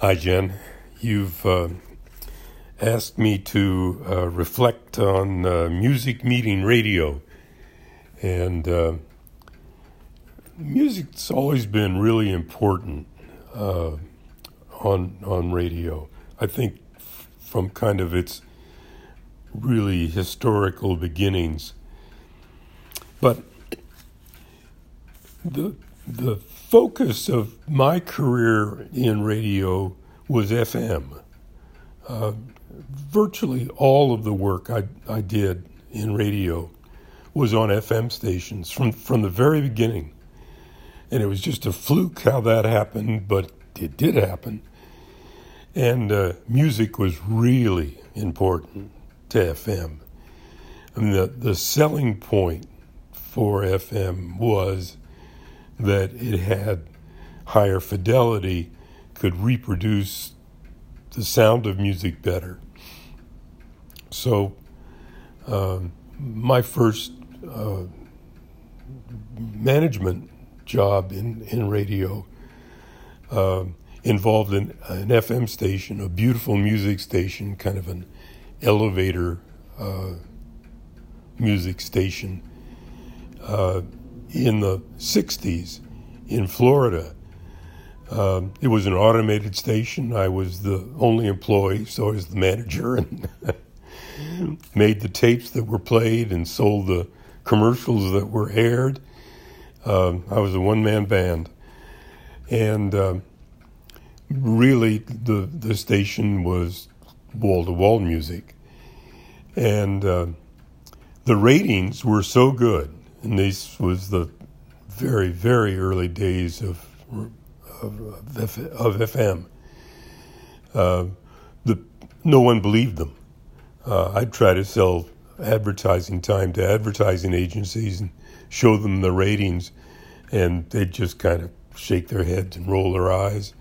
Hi, Jen. You've uh, asked me to uh, reflect on uh, music meeting radio. And uh, music's always been really important uh, on, on radio. I think from kind of its really historical beginnings. But the the focus of my career in radio was FM. Uh, virtually all of the work I, I did in radio was on FM stations from, from the very beginning. And it was just a fluke how that happened, but it did happen. And uh, music was really important to FM. I mean, the, the selling point for FM was that it had higher fidelity, could reproduce the sound of music better. So, um, my first uh, management job in, in radio uh, involved an, an, FM station, a beautiful music station, kind of an elevator uh, music station uh, in the 60s in Florida. Um, it was an automated station. I was the only employee, so I was the manager and made the tapes that were played and sold the commercials that were aired. Um, I was a one man band. And um, really, the, the station was wall to wall music. And uh, the ratings were so good and this was the very, very early days of of, of, FM. Uh, the no one believed them. Uh, I'd try to sell advertising time to advertising agencies and show them the ratings, and they'd just kind of shake their heads and roll their eyes,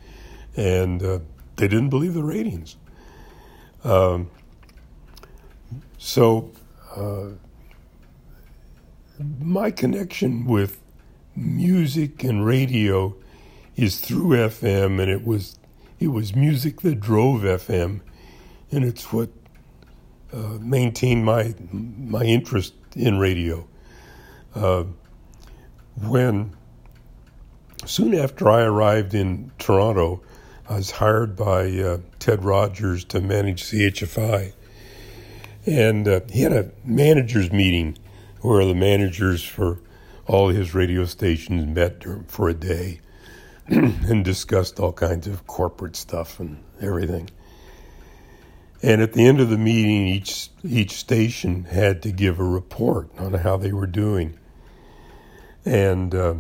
and uh, they didn't believe the ratings. Um, so uh, my connection with music and radio is through FM, and it was it was music that drove FM, and it's what uh, maintained my my interest in radio. Uh, when soon after I arrived in Toronto, I was hired by uh, Ted Rogers to manage CHFI, and uh, he had a managers meeting where the managers for all his radio stations met for a day and discussed all kinds of corporate stuff and everything. And at the end of the meeting, each each station had to give a report on how they were doing. And uh,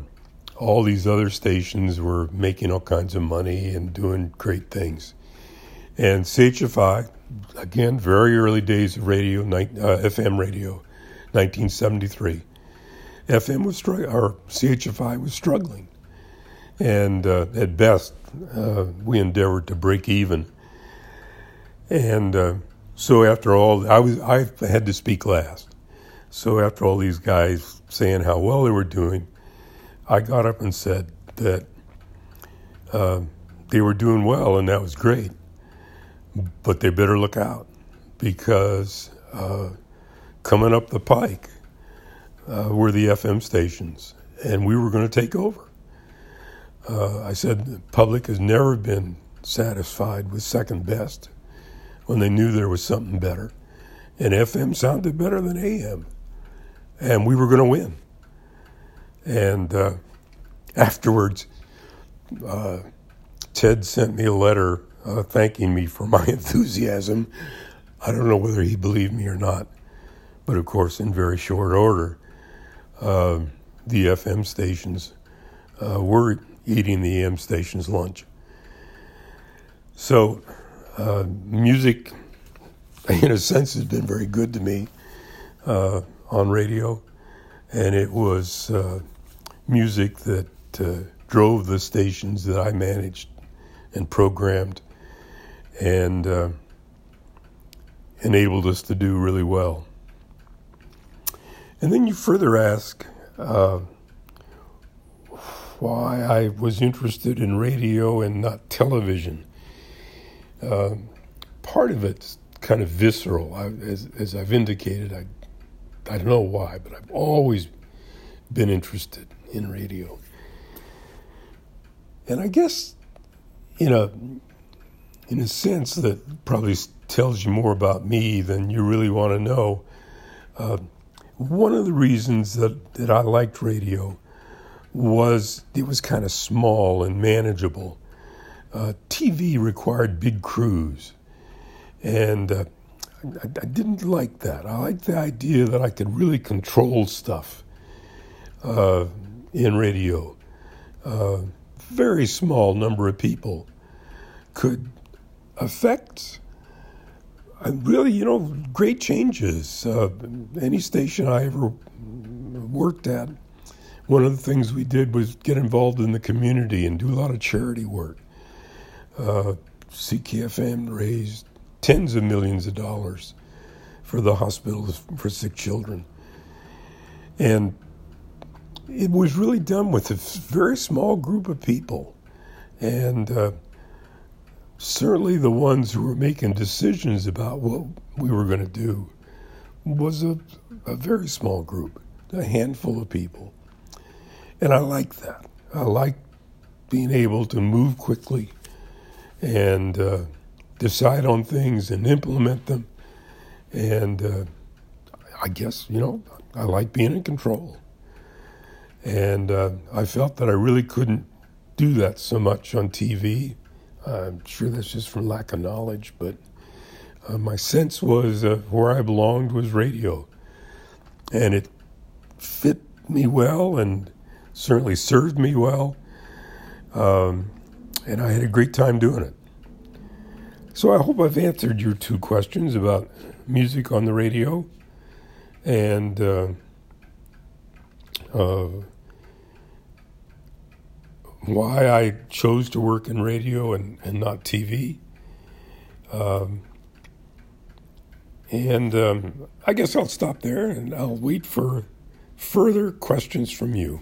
all these other stations were making all kinds of money and doing great things. And CHFI, again, very early days of radio, uh, FM radio, 1973. FM was struggling, or CHFI was struggling. And uh, at best, uh, we endeavored to break even. And uh, so after all, I was I had to speak last. So after all these guys saying how well they were doing, I got up and said that uh, they were doing well, and that was great. But they better look out because uh, coming up the pike uh, were the FM stations, and we were going to take over. Uh, I said the public has never been satisfied with second best when they knew there was something better. And FM sounded better than AM. And we were going to win. And uh, afterwards, uh, Ted sent me a letter uh, thanking me for my enthusiasm. I don't know whether he believed me or not. But of course, in very short order, uh, the FM stations uh, were eating the AM stations' lunch. So, uh, music, in a sense, has been very good to me uh, on radio, and it was uh, music that uh, drove the stations that I managed and programmed and enabled us to do really well. And then you further ask uh, why I was interested in radio and not television. Uh, part of it's kind of visceral. I, as, as I've indicated, I, I don't know why, but I've always been interested in radio. And I guess, in a, in a sense that probably tells you more about me than you really want to know, uh, one of the reasons that, that I liked radio was it was kind of small and manageable. Uh, TV required big crews, and uh, I, I, didn't like that. I liked the idea that I could really control stuff uh, in radio. Uh, very small number of people could affect really, you know, great changes. Uh, any station I ever worked at, one of the things we did was get involved in the community and do a lot of charity work. Uh, CKFM raised tens of millions of dollars for the hospitals for sick children. And it was really done with a very small group of people. And uh, certainly the ones who were making decisions about what we were going to do was a, a very small group, a handful of people. And I like that. I like being able to move quickly and uh, decide on things and implement them. And uh, I guess, you know, I like being in control. And uh, I felt that I really couldn't do that so much on TV I'm sure that's just from lack of knowledge, but uh, my sense was uh, where I belonged was radio. And it fit me well and certainly served me well. Um, and I had a great time doing it. So I hope I've answered your two questions about music on the radio and uh, uh why I chose to work in radio and, and not TV. Um, and um, I guess I'll stop there and I'll wait for further questions from you.